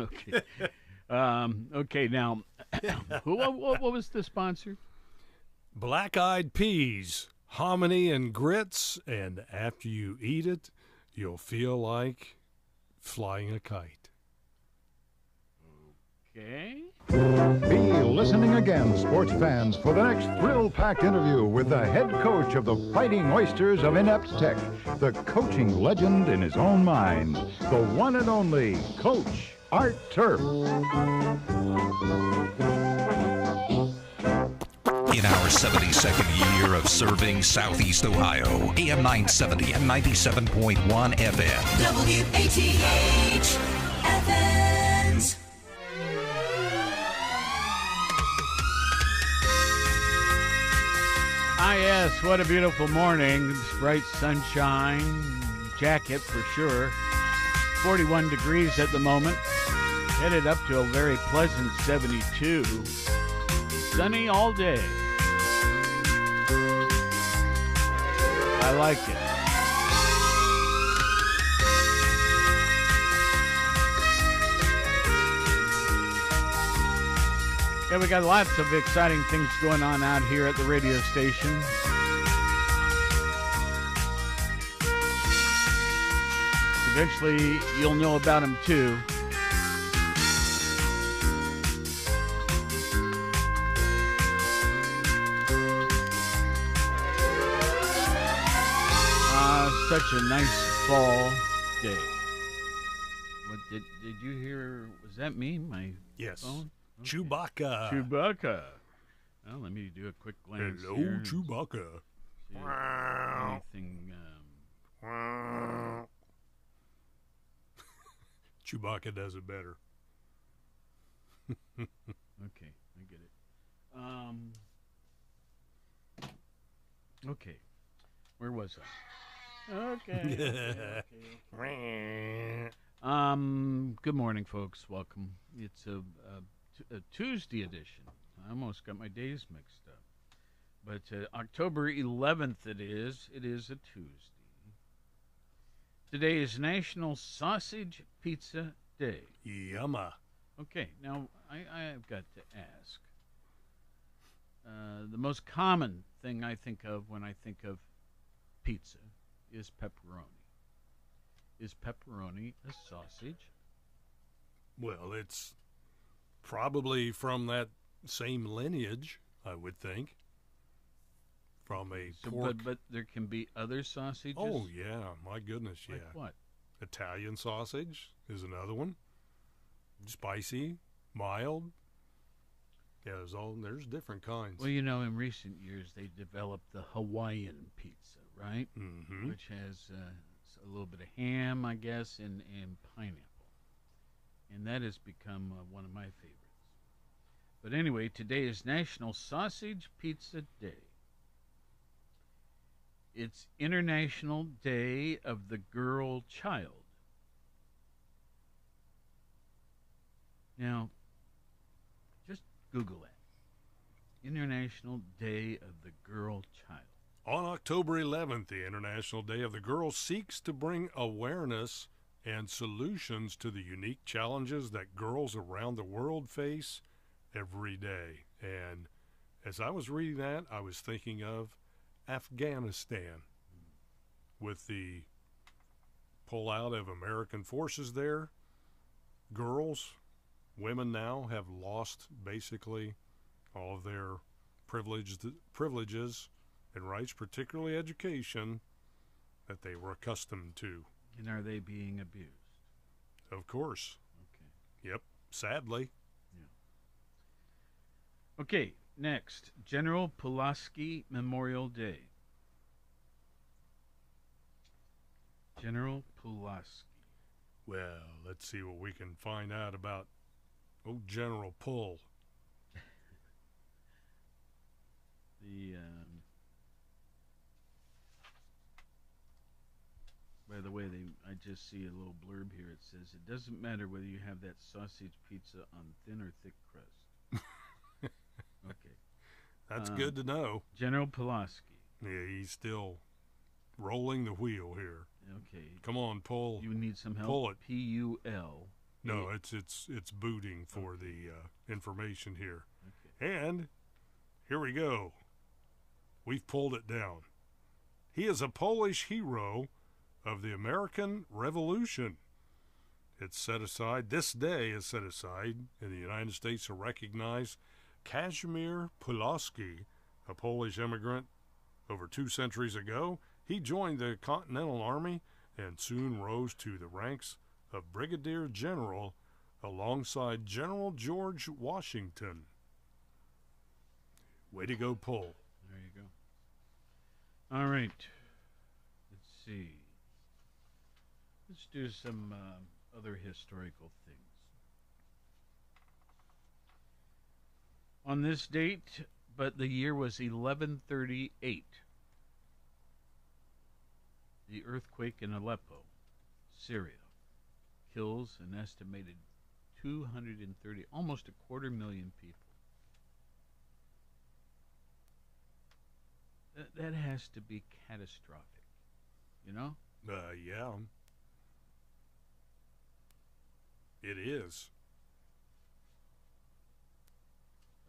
Okay. Um, okay, now, who, what, what was the sponsor? Black eyed peas, hominy and grits, and after you eat it, you'll feel like flying a kite. Okay. Be listening again, sports fans, for the next thrill-packed interview with the head coach of the Fighting Oysters of Inept Tech, the coaching legend in his own mind, the one and only Coach Art Turf. In our 72nd year of serving Southeast Ohio, AM 970 and 97.1 FM. WATH Athens. Ah, yes, what a beautiful morning. It's bright sunshine, jacket for sure. 41 degrees at the moment. Headed up to a very pleasant 72. Sunny all day. I like it. Yeah, we got lots of exciting things going on out here at the radio station. Eventually, you'll know about them too. Such a nice fall day. What did did you hear? Was that me? My Yes. phone? Chewbacca. Chewbacca. Well, let me do a quick glance. Hello, here and Chewbacca. see if Anything? Um, Chewbacca does it better. okay, I get it. Um. Okay, where was I? Okay. Um. Good morning, folks. Welcome. It's a a Tuesday edition. I almost got my days mixed up, but uh, October 11th. It is. It is a Tuesday. Today is National Sausage Pizza Day. Yumma. Okay, now I, I have got to ask. Uh, the most common thing I think of when I think of pizza is pepperoni. Is pepperoni a sausage? Well, it's probably from that same lineage, I would think. From a So, pork. but but there can be other sausages. oh yeah, my goodness, yeah. like what? Italian sausage is another one. Spicy, mild. Yeah, there's all there's different kinds. Well, you know, in recent years they developed the Hawaiian pizza, right? mm-hmm. Which has uh, a little bit of ham, I guess, and and pineapple, and that has become uh, one of my favorites. But anyway, today is National Sausage Pizza Day. It's International Day of the Girl Child. Now, just Google it. International Day of the Girl Child. On October 11th, the International Day of the Girl seeks to bring awareness and solutions to the unique challenges that girls around the world face every day. And as I was reading that, I was thinking of Afghanistan with the pullout of American forces there. Girls, women now have lost basically all of their privileges and rights, particularly education, that they were accustomed to. And are they being abused? Of course. Okay. Yep. Sadly. Yeah. Okay, next, General Pulaski Memorial Day. General Pulaski. Well, let's see what we can find out about old General Pull. The um, by the way, they I just see a little blurb here. It says it doesn't matter whether you have that sausage pizza on thin or thick crust. okay, That's Uh, good to know. General Pulaski. Yeah, he's still rolling the wheel here. Okay, Come on, Pull. you need some help. Pull it. P U L No, it's it's it's booting for the uh, information here. Okay. And here we go. We've pulled it down. He is a Polish hero of the American Revolution. It's set aside, this day is set aside in the United States to recognize Kazimierz Pulaski, a Polish immigrant over two centuries ago. He joined the Continental Army and soon rose to the ranks of Brigadier General alongside General George Washington. Way to go, Pole. There you go. All right. Let's see. Let's do some uh, other historical things. On this date, but the year was 1138. The earthquake in Aleppo, Syria, kills an estimated 230, almost a quarter million people. That, that has to be catastrophic, you know? Uh, yeah. It is.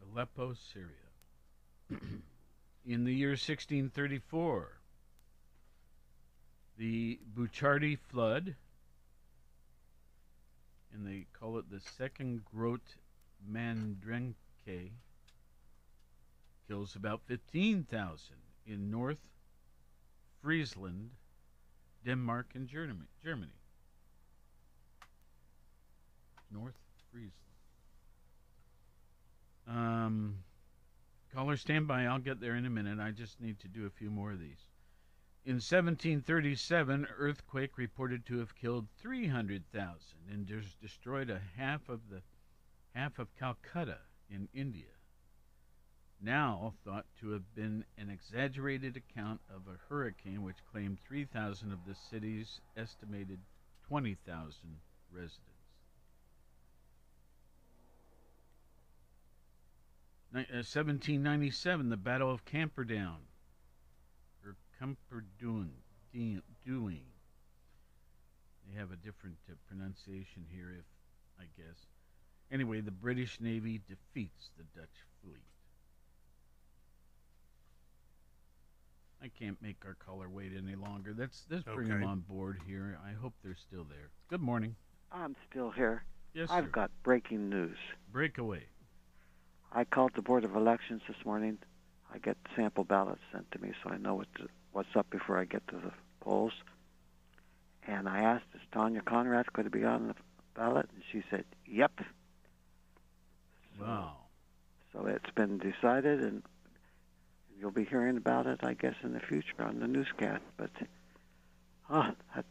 Aleppo, Syria. In the year 1634, the Burchardi flood, and they call it the Second Grot Mandrenke, kills about 15,000 in North Friesland, Denmark, and Germany. Germany. North Friesland. Um, caller, stand by. I'll get there in a minute. I just need to do a few more of these. In 1737, earthquake reported to have killed 300,000 and des- destroyed a half of the half of Calcutta in India. Now thought to have been an exaggerated account of a hurricane which claimed 3,000 of the city's estimated 20,000 residents. Ni- uh, 1797, the Battle of Camperdown, or Camperdoon, de- doing. They have a different uh, pronunciation here, if I guess. Anyway, the British Navy defeats the Dutch fleet. I can't make our caller wait any longer. Let's let's bring them Okay. on board here. I hope they're still there. Good morning. I'm still here. Yes, sir. I've got breaking news. Break away. I called the Board of Elections this morning. I get sample ballots sent to me so I know what to, what's up before I get to the polls. And I asked, is Tanya Conrad going to be on the ballot? And she said, yep. So, Wow. So it's been decided, and you'll be hearing about it, I guess, in the future on the newscast. But oh, I,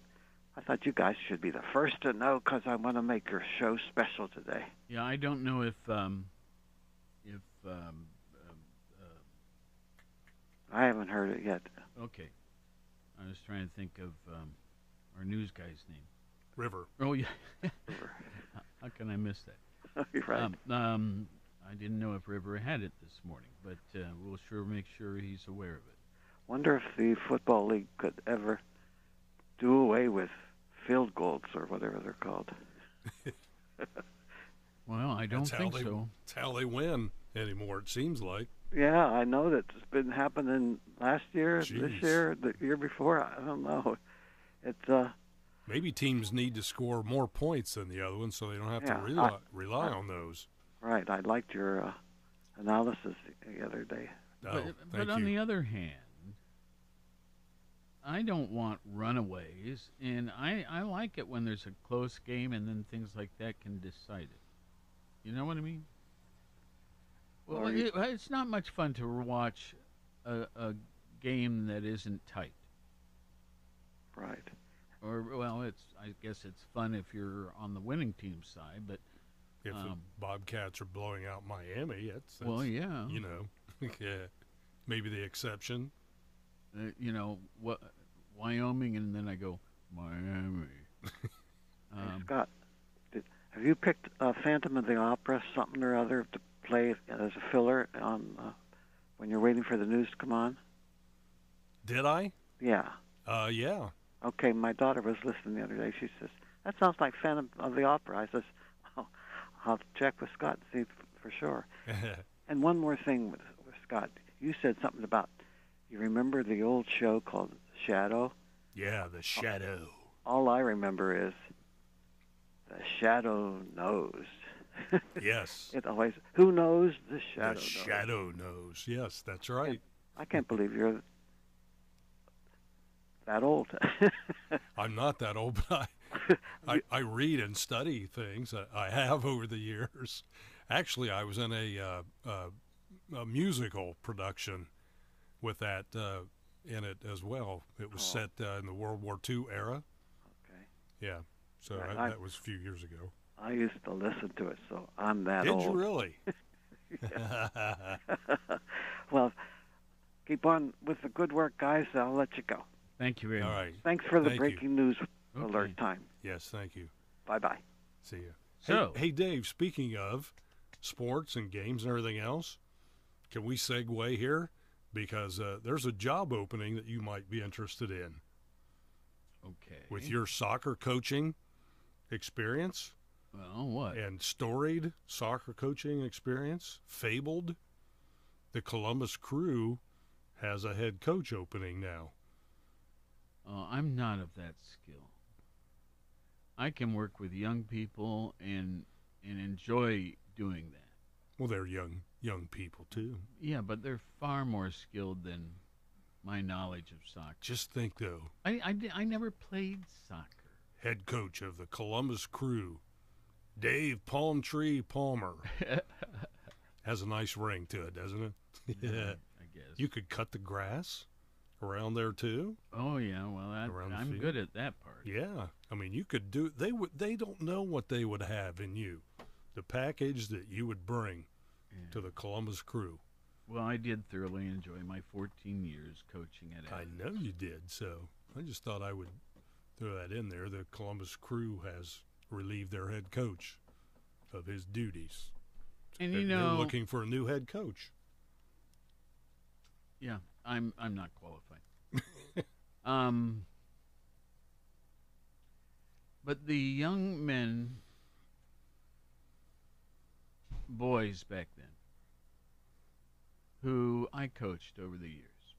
I thought you guys should be the first to know because I want to make your show special today. Yeah, I don't know if um, if um, um, uh, I haven't heard it yet. okay. I was trying to think of um, our news guy's name. River. Oh yeah. River. How can I miss that? You're right. Um, um, I didn't know if River had it this morning, but uh, we'll sure make sure he's aware of it. Wonder if the football league could ever do away with field goals or whatever they're called. Well, I don't That's how think they, so. That's how they win anymore, it seems like. Yeah, I know that's been happening last year, this year, the year before. I don't know. It's uh, Maybe teams need to score more points than the other ones so they don't have Yeah, to rely, I- rely on those. right. I liked your uh, analysis the other day. Oh, but thank but on the other hand, I don't want runaways, and I, I like it when there's a close game and then things like that can decide it. You know what I mean? Well, it, it's not much fun to watch a, a game that isn't tight. Right. Or well, it's I guess it's fun if you're on the winning team side, but if the um, Bobcats are blowing out Miami, that's, that's well, yeah, you know, yeah, maybe the exception. uh, you know what, Wyoming, and then I go Miami. Hey, um, Scott, did, have you picked uh, Phantom of the Opera, something or other, to play as a filler on uh, when you're waiting for the news to come on? Did I? Yeah. Uh, yeah. Okay, my daughter was listening the other day. She says, that sounds like Phantom of the Opera. I says, oh, I'll check with Scott and see for sure. And one more thing with, with Scott, you said something about you remember the old show called Shadow. yeah, the shadow. All I remember is the shadow knows. Yes. It always who knows the shadow. the knows. shadow knows. Yes, that's right. I can't believe you're that old. I'm not that old, but I, I, I read and study things. I, have over the years. Actually, I was in a, uh, uh, a musical production with that uh, in it as well. It was Oh. set uh, in the World War II era. okay. Yeah, so I- that was a few years ago. I used to listen to it, so I'm that Did old. you really? well, keep on with the good work, guys. I'll let you go. Thank you very All much. right. Thanks for the Thank you. breaking news Okay. alert time. Yes, thank you. Bye bye. See you. So- hey, hey, Dave. Speaking of sports and games and everything else, can we segue here? Because uh, there's a job opening that you might be interested in Okay. with your soccer coaching experience well, what? and storied soccer coaching experience. Fabled, the Columbus Crew has a head coach opening now. Uh, I'm not of that skill. I can work with young people and and enjoy doing that. Well, they're young young people too. Yeah, but they're far more skilled than my knowledge of soccer. Just think though, I, I, I never played soccer. head coach of the Columbus Crew, Dave Palm Tree Palmer. Has a nice ring to it, doesn't it? yeah. I guess. You could cut the grass around there too. oh yeah, well that, I'm field? good at that part. Yeah. I mean, you could do they would they don't know what they would have in you. The package that you would bring Yeah. to the Columbus Crew. Well, I did thoroughly enjoy my 14 years coaching at. I know you did. So, I just thought I would throw that in there. The Columbus Crew has relieved their head coach of his duties. And They're- you they're know, looking for a new head coach. yeah, I'm I'm not qualified. um, but the young men, boys back then, who I coached over the years,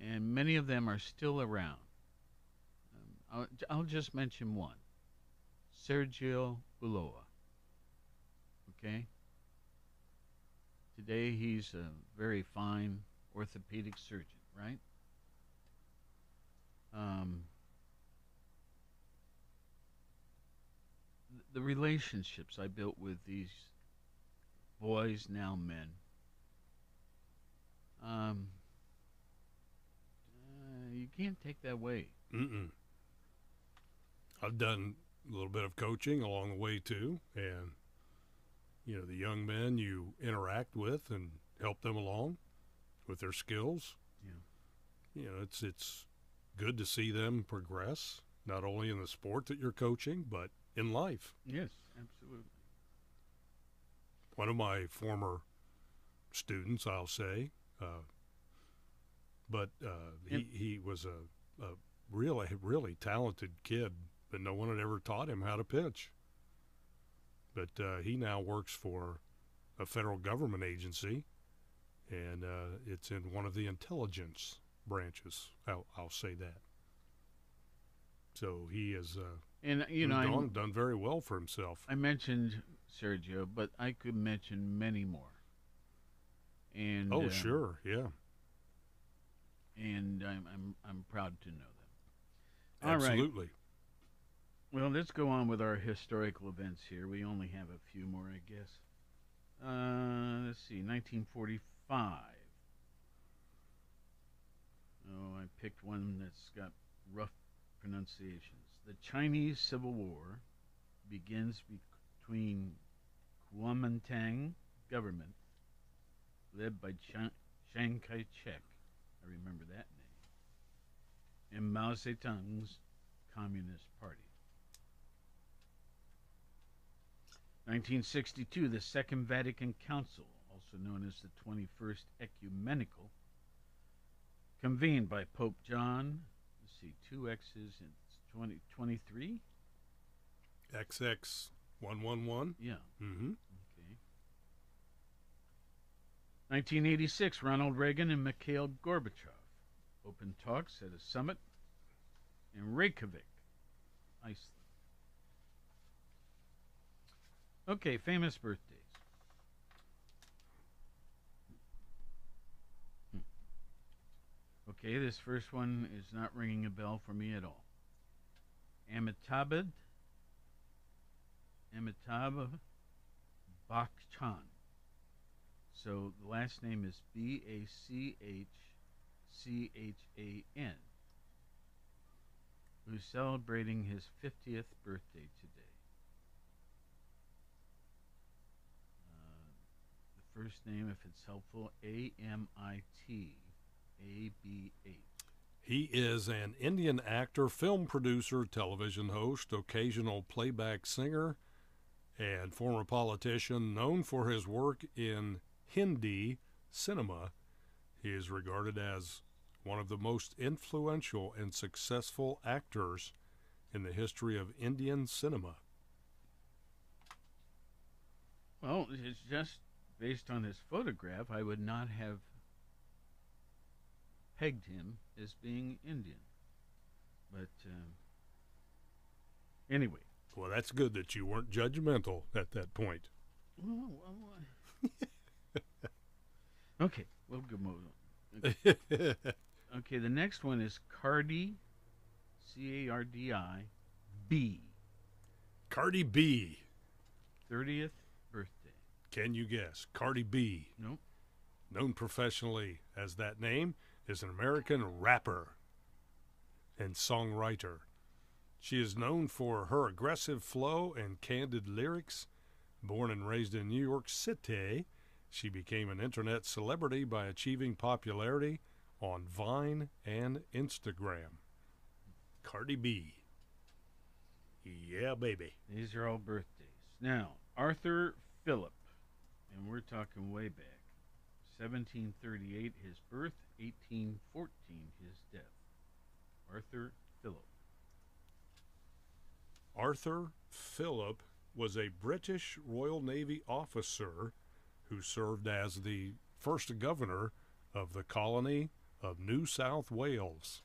and many of them are still around. I'll, I'll just mention one, Sergio Ulloa. Okay. Today he's a very fine orthopedic surgeon, right? Um, the relationships I built with these boys, now men, um, uh, you can't take that away. Mm-mm. I've done a little bit of coaching along the way too, and you know the young men you interact with and help them along with their skills. Yeah. You know, it's it's good to see them progress, not only in the sport that you're coaching, but in life. Yes, absolutely. One of my former students, I'll say, uh, but uh, he he was a, a really really talented kid, but no one had ever taught him how to pitch. But uh, he now works for a federal government agency, and uh, it's in one of the intelligence branches. I'll, I'll say that. So he has uh, And you know, on, done very well for himself. I mentioned Sergio, but I could mention many more. And oh, um, sure, yeah, and I'm I'm I'm proud to know them. All right. Well, let's go on with our historical events here. We only have a few more, I guess. Uh, let's see, 1945. Oh, I picked one that's got rough pronunciations. The Chinese Civil War begins between Kuomintang government, led by Chiang Kai-shek. I remember that name. And Mao Zedong's Communist Party. 1962, the Second Vatican Council, also known as the 21st Ecumenical, convened by Pope John, let's see, two X's and 20, 23? XX one one one. Yeah. Mm-hmm. Okay. 1986, Ronald Reagan and Mikhail Gorbachev open talks at a summit in Reykjavik, Iceland. Okay, famous birthdays. Hmm. Okay, this first one is not ringing a bell for me at all. Amitabh Amitabh Bachchan. So the last name is B A C H C H A N, who's celebrating his 50th birthday today. Uh, the first name, if it's helpful, A M I T A B H. He is an Indian actor, film producer, television host, occasional playback singer, and former politician known for his work in Hindi cinema. He is regarded as one of the most influential and successful actors in the history of Indian cinema. Well, it's just based on his photograph, I would not have pegged him as being Indian. But um, anyway, Well, that's good that you weren't judgmental at that point. okay, well, good move. Okay. okay, the next one is Cardi, C A R D I, B, Cardi B. 30th birthday. Can you guess? Cardi B. Nope. known professionally as that name, is an American rapper and songwriter. She is known for her aggressive flow and candid lyrics. Born and raised in New York City, she became an internet celebrity by achieving popularity on Vine and Instagram. Cardi B. Yeah, baby. These are all birthdays. Now, Arthur Phillip, and we're talking way back. 1738, his birth, 1814, his death. Arthur Phillip. Arthur Phillip was a British Royal Navy officer who served as the first governor of the colony of New South Wales.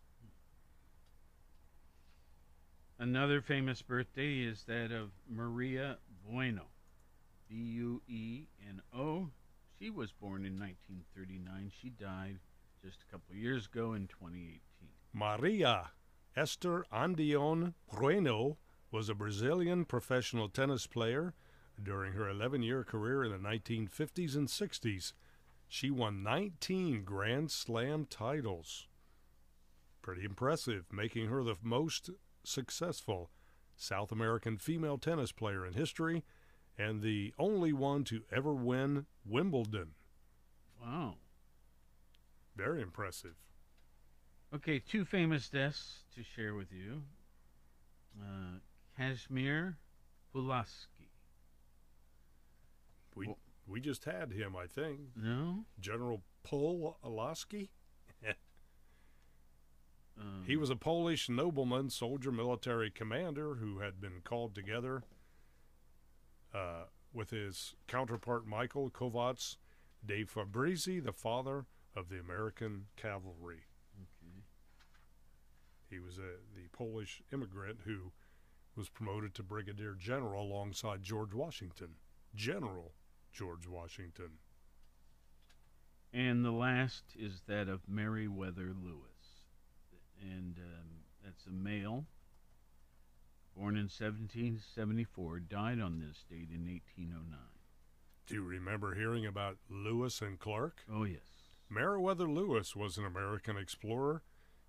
Another famous birthday is that of Maria Bueno. B U E N O. She was born in 1939. She died just a couple years ago in 2018. Maria Esther Andion Bueno was a Brazilian professional tennis player during her 11 year career in the 1950s and 60s. She won 19 Grand Slam titles. Pretty impressive, making her the most successful South American female tennis player in history and the only one to ever win Wimbledon. Wow. Very impressive. Okay, two famous deaths to share with you. Uh, Kazimir Pulaski. We Well- we just had him, I think. No? General Pulaski. Um, He was a Polish nobleman, soldier, military commander who had been called together uh, with his counterpart Michael Kovács de Fabrizi, the father of the American cavalry. Okay. He was a, the Polish immigrant who was promoted to brigadier general alongside George Washington. General George Washington. And the last is that of Meriwether Lewis. And um, that's a male, born in 1774, died on this date in 1809. Do you remember hearing about Lewis and Clark? Oh, yes. Meriwether Lewis was an American explorer,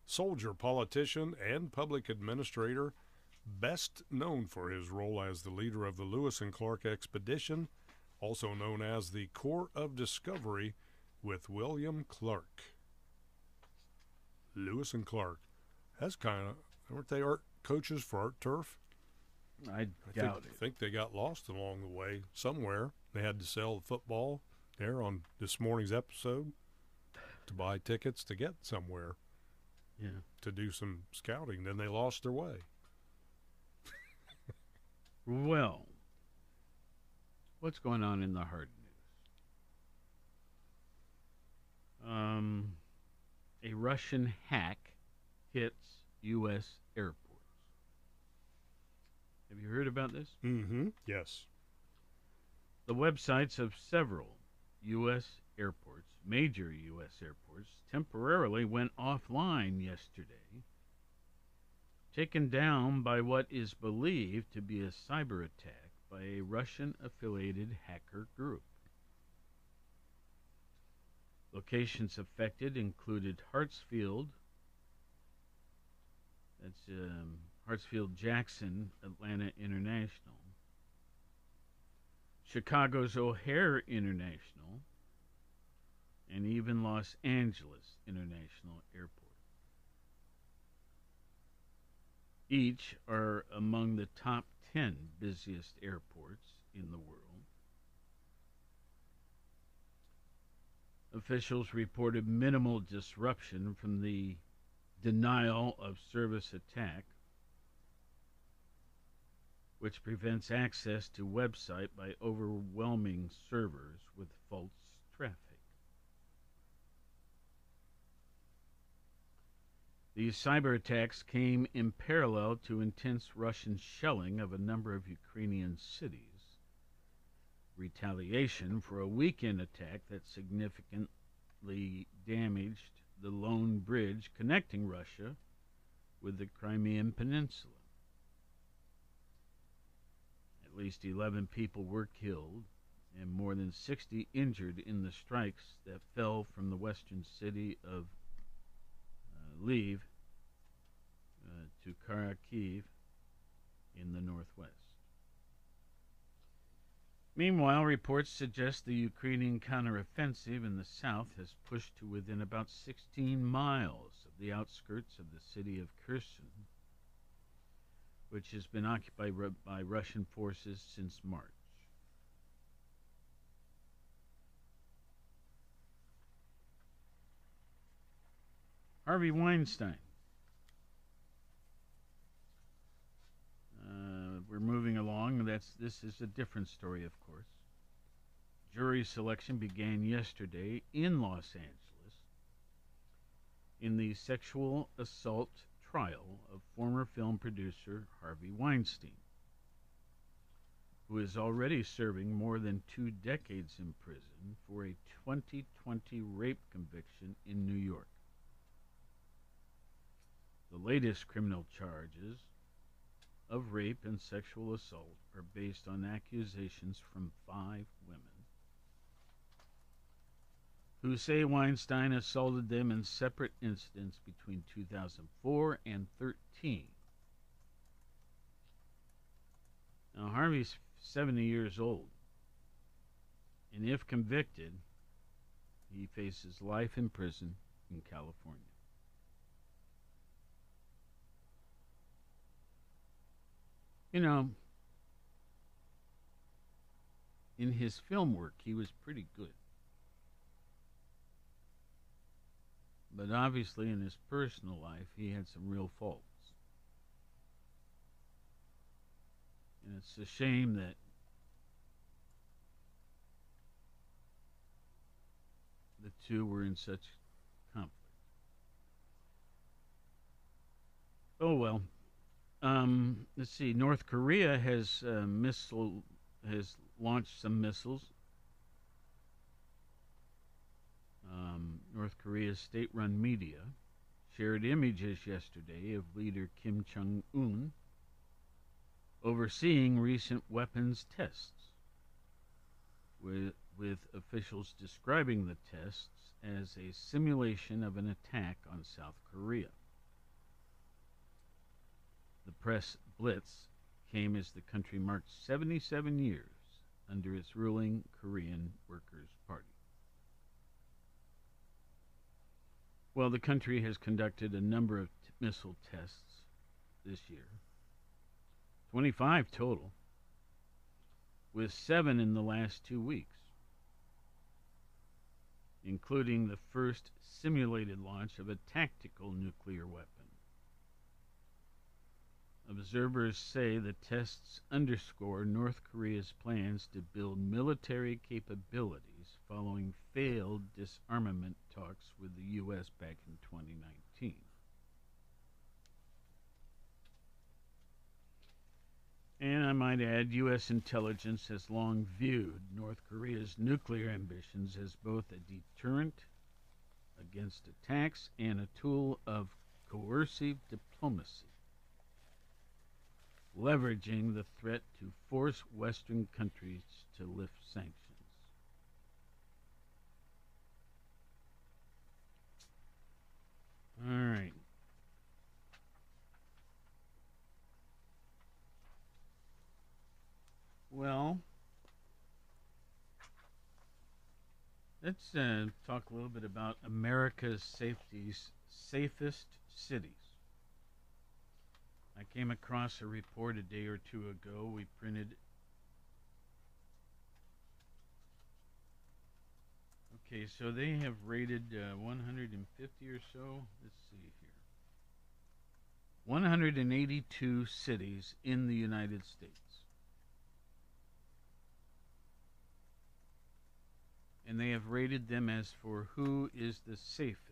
soldier, politician, and public administrator, best known for his role as the leader of the Lewis and Clark expedition, also known as the Corps of Discovery with William Clark. Lewis and Clark. That's kind of, weren't they art coaches for Art Turf? I I doubt think, it. think they got lost along the way somewhere. They had to sell the football there on this morning's episode to buy tickets to get somewhere Yeah. to do some scouting. Then they lost their way. Well, what's going on in the hard news? Um, a Russian hack hits U.S. airports. Have you heard about this? Mm-hmm. Yes. The websites of several U.S. airports, major U.S. airports, temporarily went offline yesterday, taken down by what is believed to be a cyber attack by a Russian affiliated hacker group. Locations affected included Hartsfield, that's um, Hartsfield Jackson Atlanta International, Chicago's O'Hare International, and even Los Angeles International Airport. Each are among the top 10 busiest airports in the world. Officials reported minimal disruption from the denial of service attack, which prevents access to website by overwhelming servers with false traffic. These cyber attacks came in parallel to intense Russian shelling of a number of Ukrainian cities. Retaliation for a weekend attack that significantly damaged the lone bridge connecting Russia with the Crimean Peninsula. At least 11 people were killed and more than 60 injured in the strikes that fell from the western city of uh, Lviv uh, to Kharkiv in the northwest. Meanwhile, reports suggest the Ukrainian counteroffensive in the south has pushed to within about 16 miles of the outskirts of the city of Kherson, which has been occupied by Russian forces since March. Harvey Weinstein. Uh, we're moving along. That's this is a different story, of course. Jury selection began yesterday in Los Angeles in the sexual assault trial of former film producer Harvey Weinstein, who is already serving more than two decades in prison for a 2020 rape conviction in New York. The latest criminal charges of rape and sexual assault are based on accusations from five women who say Weinstein assaulted them in separate incidents between 2004 and 13. Now, Harvey's 70 years old, and if convicted, he faces life in prison in California. You know, in his film work, he was pretty good. But obviously, in his personal life, he had some real faults. And it's a shame that the two were in such conflict. Oh well. Um, let's see. North Korea has uh, missile has launched some missiles. Um, North Korea's state-run media shared images yesterday of leader Kim Jong Un overseeing recent weapons tests, with with officials describing the tests as a simulation of an attack on South Korea. The press blitz came as the country marked 77 years under its ruling Korean Workers' Party. Well, the country has conducted a number of t- missile tests this year 25 total, with seven in the last two weeks, including the first simulated launch of a tactical nuclear weapon. Observers say the tests underscore North Korea's plans to build military capabilities following failed disarmament talks with the U.S. back in 2019. And I might add, U.S. intelligence has long viewed North Korea's nuclear ambitions as both a deterrent against attacks and a tool of coercive diplomacy, leveraging the threat to force Western countries to lift sanctions. All right. Well, let's uh, talk a little bit about America's safeties, safest cities. I came across a report a day or two ago. We printed. Okay, so they have rated uh, 150 or so. Let's see here. 182 cities in the United States. And they have rated them as for who is the safest.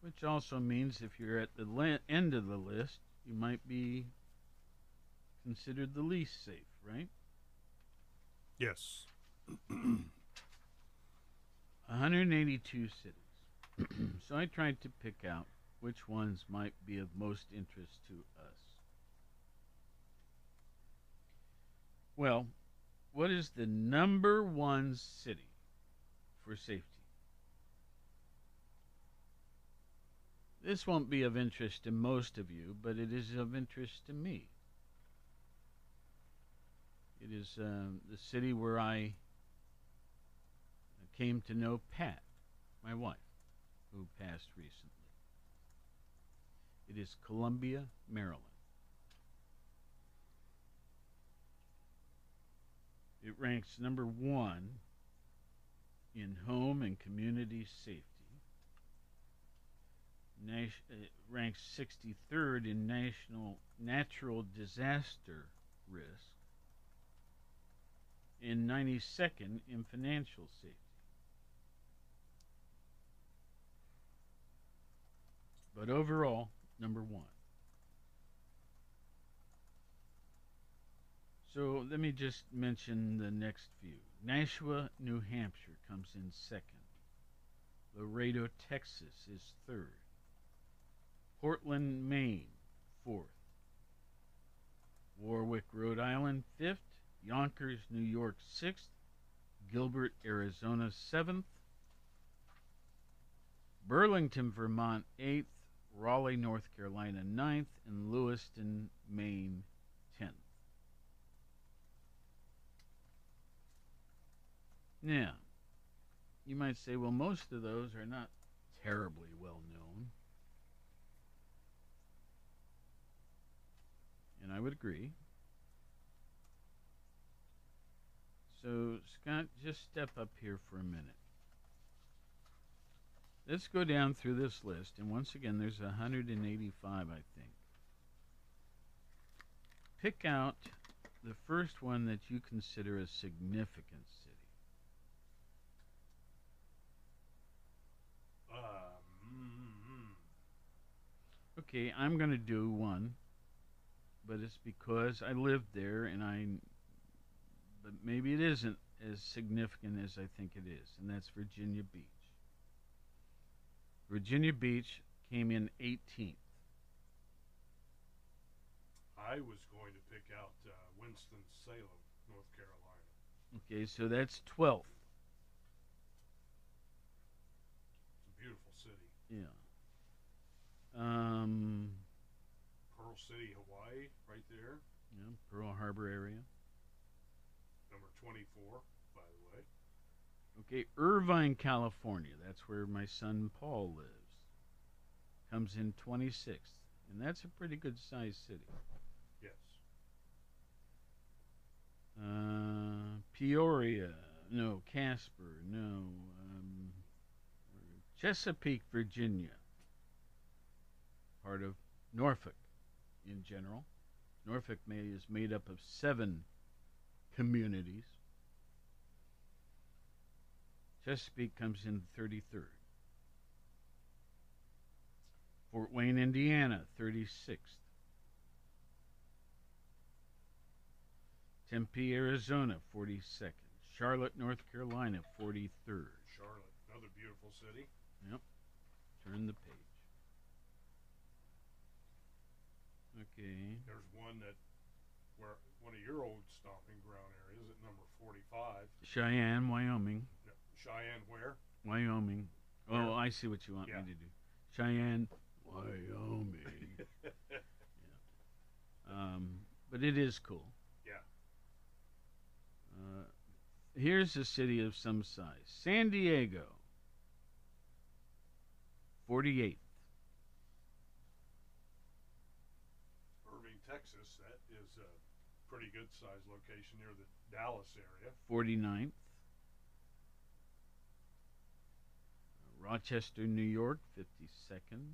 Which also means if you're at the end of the list, you might be considered the least safe, right? Yes. 182 cities. so I tried to pick out which ones might be of most interest to us. Well, what is the number one city for safety? This won't be of interest to most of you, but it is of interest to me. It is uh, the city where I came to know Pat, my wife, who passed recently. It is Columbia, Maryland. It ranks number one in home and community safety. Nas- it ranks 63rd in national natural disaster risk and 92nd in financial safety. But overall, number one. So let me just mention the next few. Nashua, New Hampshire comes in second. Laredo, Texas is third. Portland, Maine, fourth. Warwick, Rhode Island, fifth. Yonkers, New York, sixth. Gilbert, Arizona, seventh. Burlington, Vermont, eighth. Raleigh, North Carolina, ninth. And Lewiston, Maine, Now, you might say, well, most of those are not terribly well known. And I would agree. So, Scott, just step up here for a minute. Let's go down through this list. And once again, there's 185, I think. Pick out the first one that you consider a significant city. Um, Okay, I'm going to do one, but it's because I lived there and I. But maybe it isn't as significant as I think it is, and that's Virginia Beach. Virginia Beach came in 18th. I was going to pick out uh, Winston Salem, North Carolina. Okay, so that's 12th. It's a beautiful city. Yeah. Um, Pearl City, Hawaii, right there. yeah, Pearl Harbor area. Number 24, by the way. Okay, Irvine, California. That's where my son Paul lives. Comes in 26th, and that's a pretty good sized city. Yes. Uh, Peoria, no. Casper, no. Um, Chesapeake, Virginia, part of Norfolk. in general. Norfolk May is made up of seven communities. Chesapeake comes in 33rd. Fort Wayne, Indiana, 36th. Tempe, Arizona, 42nd. Charlotte, North Carolina, 43rd. Charlotte, another beautiful city. Yep. Turn the page. Okay. There's one that where one of your old stomping ground areas at number 45. Cheyenne, Wyoming. No, Cheyenne, where? Wyoming. Oh? I see what you want Yeah. me to do. Cheyenne, Wyoming. yeah. Um, but it is cool. Yeah. Uh, here's a city of some size San Diego, 48th. Irving, Texas. That is a pretty good sized location near the Dallas area. 49th. Uh, Rochester, New York, 52nd.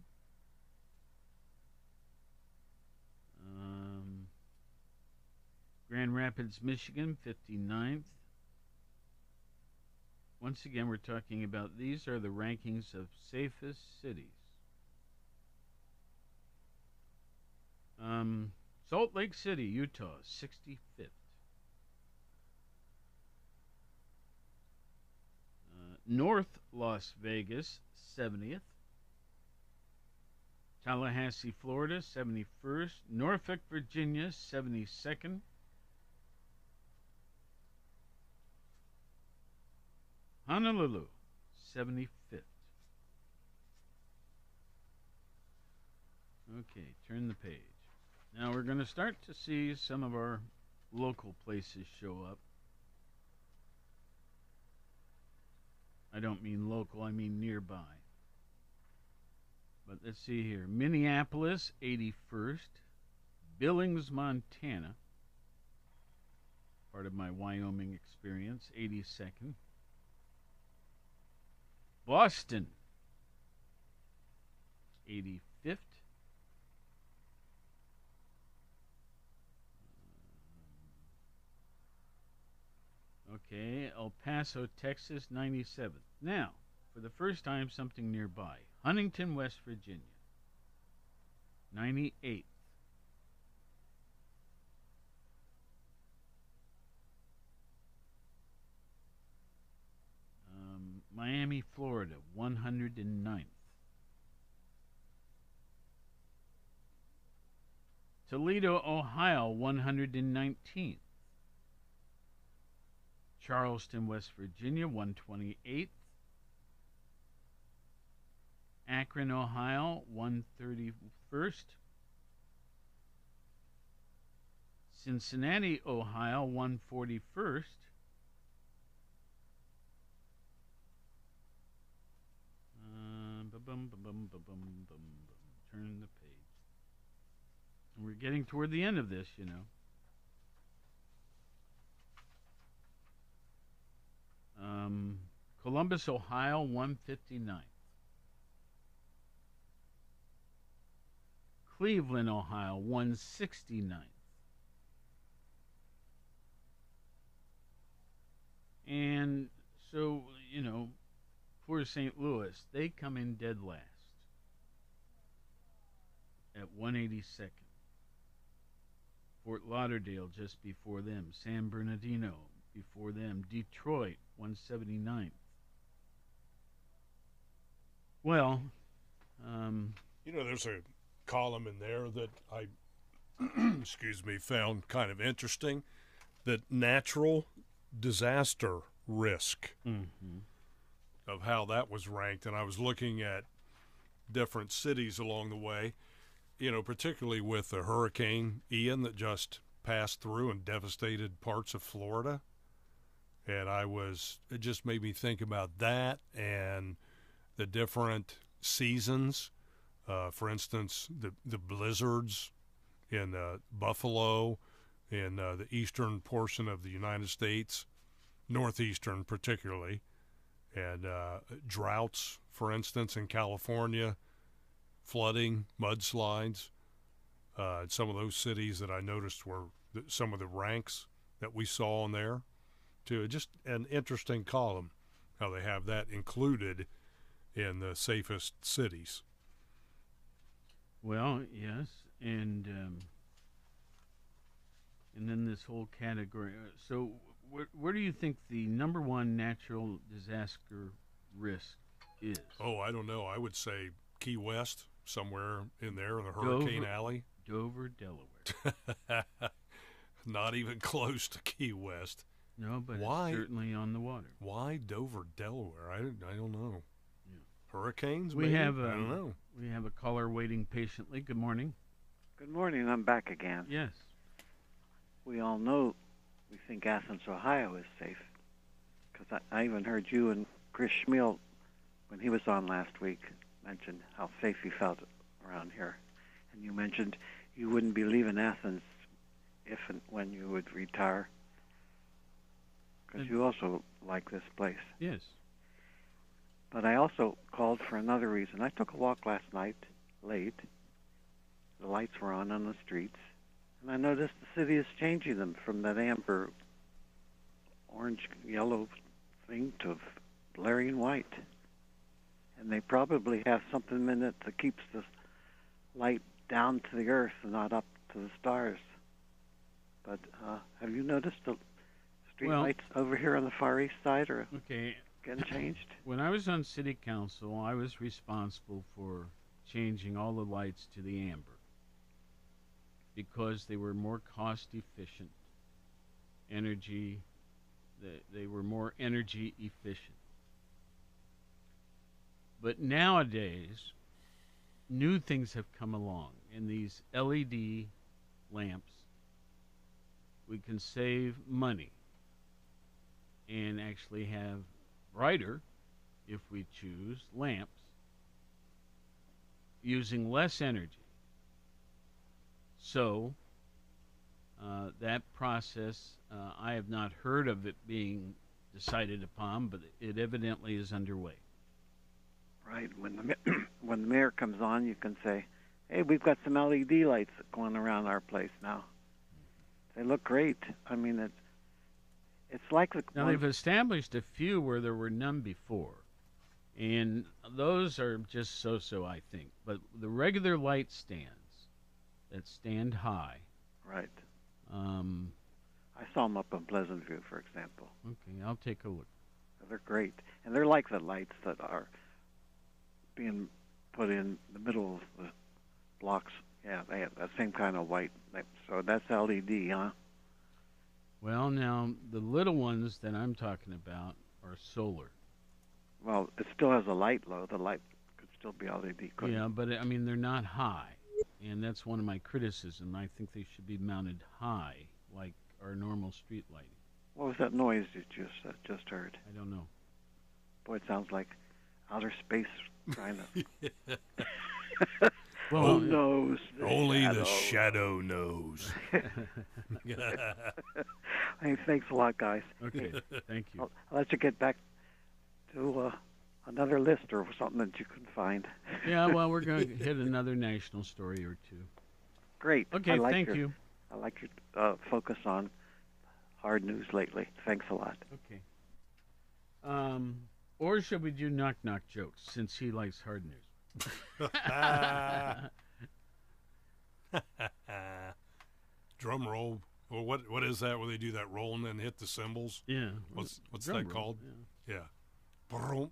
Um, Grand Rapids, Michigan, 59th. Once again, we're talking about these are the rankings of safest cities. Um, Salt Lake City, Utah, 65th. Uh, North Las Vegas, 70th. Tallahassee, Florida, 71st. Norfolk, Virginia, 72nd. Honolulu, 75th. Okay, turn the page. Now we're going to start to see some of our local places show up. I don't mean local, I mean nearby. But let's see here Minneapolis, 81st. Billings, Montana. Part of my Wyoming experience, 82nd. Boston, 85th. Okay, El Paso, Texas, 97th. Now, for the first time, something nearby Huntington, West Virginia, 98th. Um, Miami, Florida, 109th. Toledo, Ohio, 119th. Charleston, West Virginia, 128th. Akron, Ohio, 131st. Cincinnati, Ohio, 141st. Uh. Turn the page. We're getting toward the end of this, you know. Um, Columbus, Ohio, 159th. Cleveland, Ohio, 169th. And so, you know, for St. Louis, they come in dead last at 182nd. Fort Lauderdale just before them. San Bernardino before them. Detroit, 179th. Well, um, You know, there's a column in there that I, excuse me, found kind of interesting. That natural disaster risk of how that was ranked, and I was looking at different cities along the way. You know, particularly with the Hurricane Ian that just passed through and devastated parts of Florida. And I was, it just made me think about that and the different seasons. Uh, for instance, the the blizzards in uh, Buffalo, in uh, the eastern portion of the United States, northeastern particularly, and uh, droughts, for instance, in California, flooding, mudslides. Uh, some of those cities that I noticed were some of the ranks that we saw on there, too. Just an interesting column how they have that included in the safest cities. Well, yes, and um, and then this whole category. uh, So, where where do you think the number one natural disaster risk is? Oh, I don't know. I would say Key West, somewhere in there in the Hurricane Dover. Alley. Dover, Delaware. Not even close to Key West. No, but Why? it's certainly on the water. Why Dover, Delaware? I don't, I don't know. Yeah. Hurricanes? We maybe? have, I don't know. We have a caller waiting patiently. Good morning. Good morning. I'm back again. Yes. We all know we think Athens, Ohio is safe. Because I, I even heard you and Chris Schmiel, when he was on last week, mentioned how safe he felt around here. And you mentioned you wouldn't be leaving Athens if and when you would retire. Because you also like this place. Yes. But I also called for another reason. I took a walk last night, late. The lights were on on the streets, and I noticed the city is changing them from that amber, orange, yellow thing to blaring white. And they probably have something in it that keeps the light down to the earth and not up to the stars. But uh, have you noticed the street Well- lights over here on the far east side are Okay. getting changed? When I was on city council, I was responsible for changing all the lights to the amber because they were more cost efficient. Energy, they, they were more energy efficient. But nowadays, new things have come along, and these LED lamps, we can save money and actually have brighter, if we choose, lamps using less energy. So, uh, that process, uh, I have not heard of it being decided upon, but it evidently is underway. Right. When the when the mayor comes on, you can say, "Hey, we've got some LED lights going around our place now. They look great. I mean, it's it's like the Now, they've established a few where there were none before, and those are just so so, I think. But the regular light stands that stand high, right. um, I saw them up in Pleasant View, for example. okay, I'll take a look. They're great, and they're like the lights that are being put in the middle of the blocks. Yeah, they have that same kind of white. So that's LED, huh? Well, now the little ones that I'm talking about are solar. Well, it still has a light low. The light could still be LED. Couldn't Yeah, but I mean they're not high, and that's one of my criticism. I think they should be mounted high, like our normal street lighting. What was that noise you just uh, just heard? I don't know. Boy, it sounds like outer space trying to. Well, Who uh, knows? Only the shadow. shadow knows. Hey, thanks a lot, guys. okay, thank you. I'll, I'll let you get back to uh, another list or something that you can find. Yeah, well, we're going to hit another national story or two. Great. Okay, I like thank your, you. I like your uh, focus on hard news lately. Thanks a lot. Okay. Um, or should we do knock knock jokes since he likes hard news? Drum roll. Well, what what is that? Where they do that roll and then hit the cymbals? Yeah. What's what's drum that roll, called? yeah. Yeah. Brum.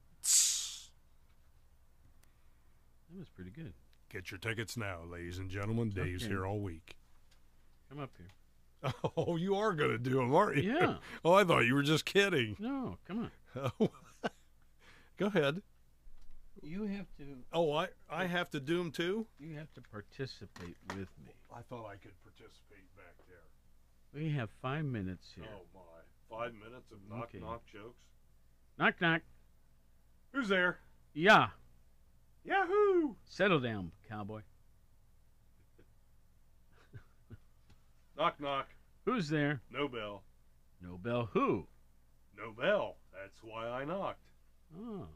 That was pretty good. Get your tickets now, ladies and gentlemen. Dave's Okay. here all week. Come up here. Oh, you are going to do them, aren't you? Yeah. Oh, I thought you were just kidding. No, come on. Go ahead. You have to. Oh, I I have to do them too. You have to participate with me. I thought I could participate back there. We have five minutes here. Oh my! Five minutes of knock Okay. knock jokes. Knock knock. Who's there? Yeah. Yahoo! Settle down, cowboy. Knock knock. Who's there? No bell. No bell. Who? No bell. That's why I knocked. Oh.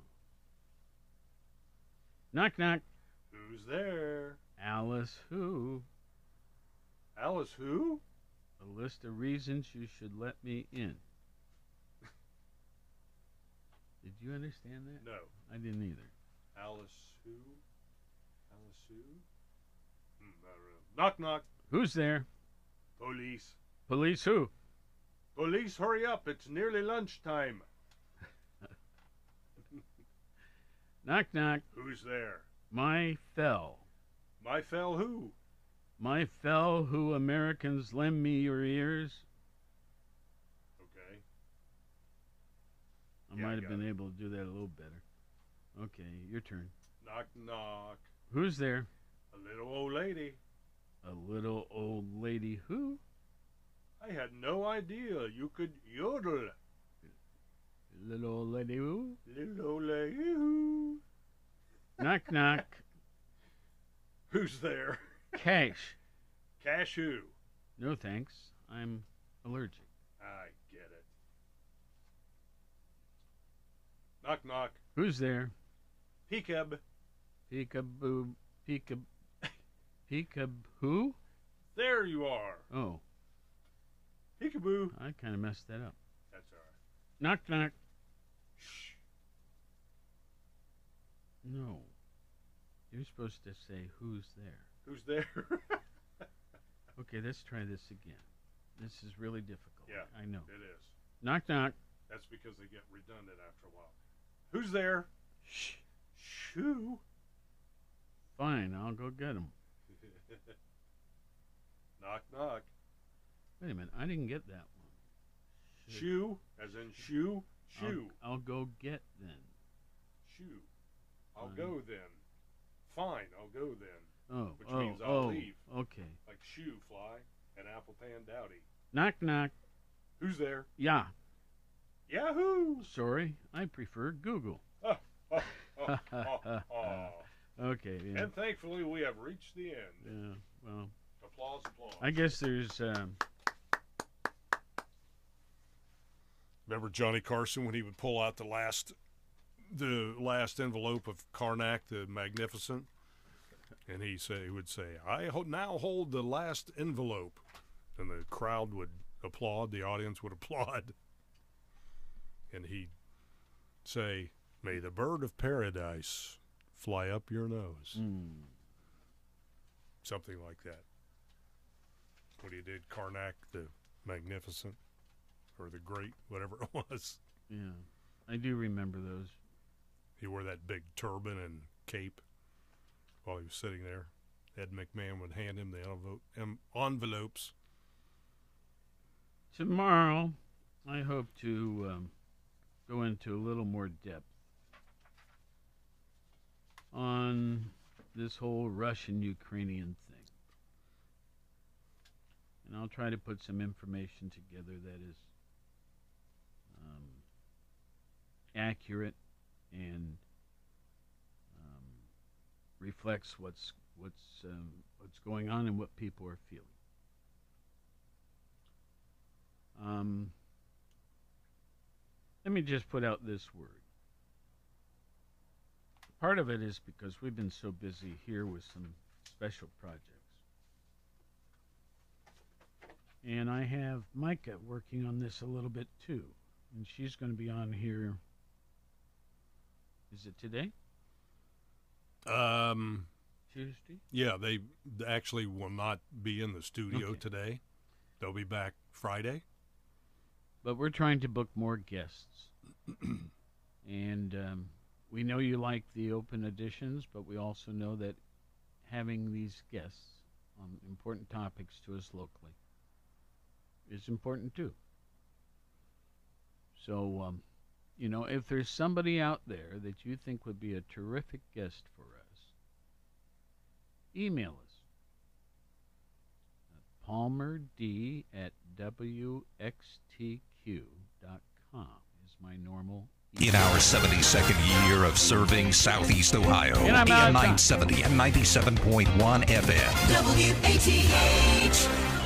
Knock knock. Who's there? Alice. Who? Alice who? A list of reasons you should let me in. Did you understand that? No. I didn't either. Alice who? Alice who? Hmm, I don't know. Knock knock. Who's there? Police. Police who? Police, hurry up. It's nearly lunchtime. Knock knock. Who's there? My fell. My fell who? My fell who Americans lend me your ears. Okay. I Yeah, might have been able to do that a little better. Okay, your turn. Knock knock. Who's there? A little old lady. A little old lady who? I had no idea you could yodel. Little old lady who? Little old lady. who? knock knock. Who's there? Cash. Cashew. No thanks. I'm allergic. I get it. Knock knock. Who's there? Peekab. Peekaboo. Peekab. Peekab who? There you are. Oh, Peekaboo. I kind of messed that up. That's all right. Knock knock. Shh. No. You're supposed to say who's there. Who's there? Okay, let's try this again. This is really difficult. Yeah. I know. it is. Knock knock. That's because they get redundant after a while. Who's there? Shh. Shoo. Fine, I'll go get him. knock knock. Wait a minute, I didn't get that one. Should- Shoe, as in shoe. I'll- Shoe. I'll, go get then. Shoe. I'll Fine. go then. Fine, I'll go then. Oh, Which oh, means I'll oh, leave. Okay. Like shoe fly and apple pan dowdy. Knock knock. Who's there? Yeah. Yahoo! Sorry, I prefer Google. Oh, oh, oh, oh, oh. Okay. Yeah. And thankfully, we have reached the end. yeah. Well, Applause, applause. I guess there's. Um, Remember Johnny Carson when he would pull out the last, the last envelope of Karnak the Magnificent, and he say he would say, "I ho- now hold the last envelope," and the crowd would applaud, the audience would applaud, and he'd say, "May the bird of paradise fly up your nose," mm, something like that. When he did Karnak the Magnificent, or the Great, whatever it was. yeah. I do remember those. He wore that big turban and cape while he was sitting there. Ed McMahon would hand him the envelope, envelopes. Tomorrow, I hope to um, go into a little more depth on this whole Russian Ukrainian thing. And I'll try to put some information together that is um, accurate and um, reflects what's what's um, what's going on and what people are feeling. Um, let me just put out this word. Part of it is because we've been so busy here with some special projects. And I have Micah working on this a little bit too. And she's going to be on here. Is it today? Um, Tuesday? yeah, they actually will not be in the studio Okay. today. They'll be back Friday. But we're trying to book more guests. and um, we know you like the open editions, but we also know that having these guests on important topics to us locally is important too. So, um, you know, if there's somebody out there that you think would be a terrific guest for us, email us. Palmer D at WXTQ.com is my normal In our 72nd year of serving Southeast Ohio, And I'm AM out of time. 970 and 97.1 FM. WATH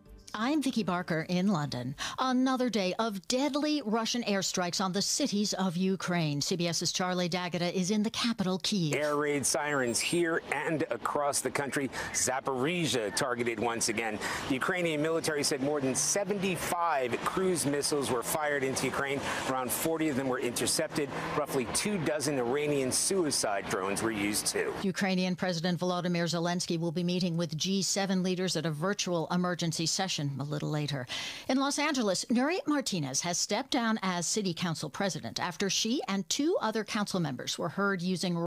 I'm Vicki Barker in London. Another day of deadly Russian airstrikes on the cities of Ukraine. CBS's Charlie D'Agata is in the capital, Kyiv. Air raid sirens here and across the country. Zaporizhia targeted once again. The Ukrainian military said more than 75 cruise missiles were fired into Ukraine. Around 40 of them were intercepted. Roughly two dozen Iranian suicide drones were used too. Ukrainian President Volodymyr Zelensky will be meeting with G7 leaders at a virtual emergency session a little later. In Los Angeles, Nury Martinez has stepped down as city council president after she and two other council members were heard using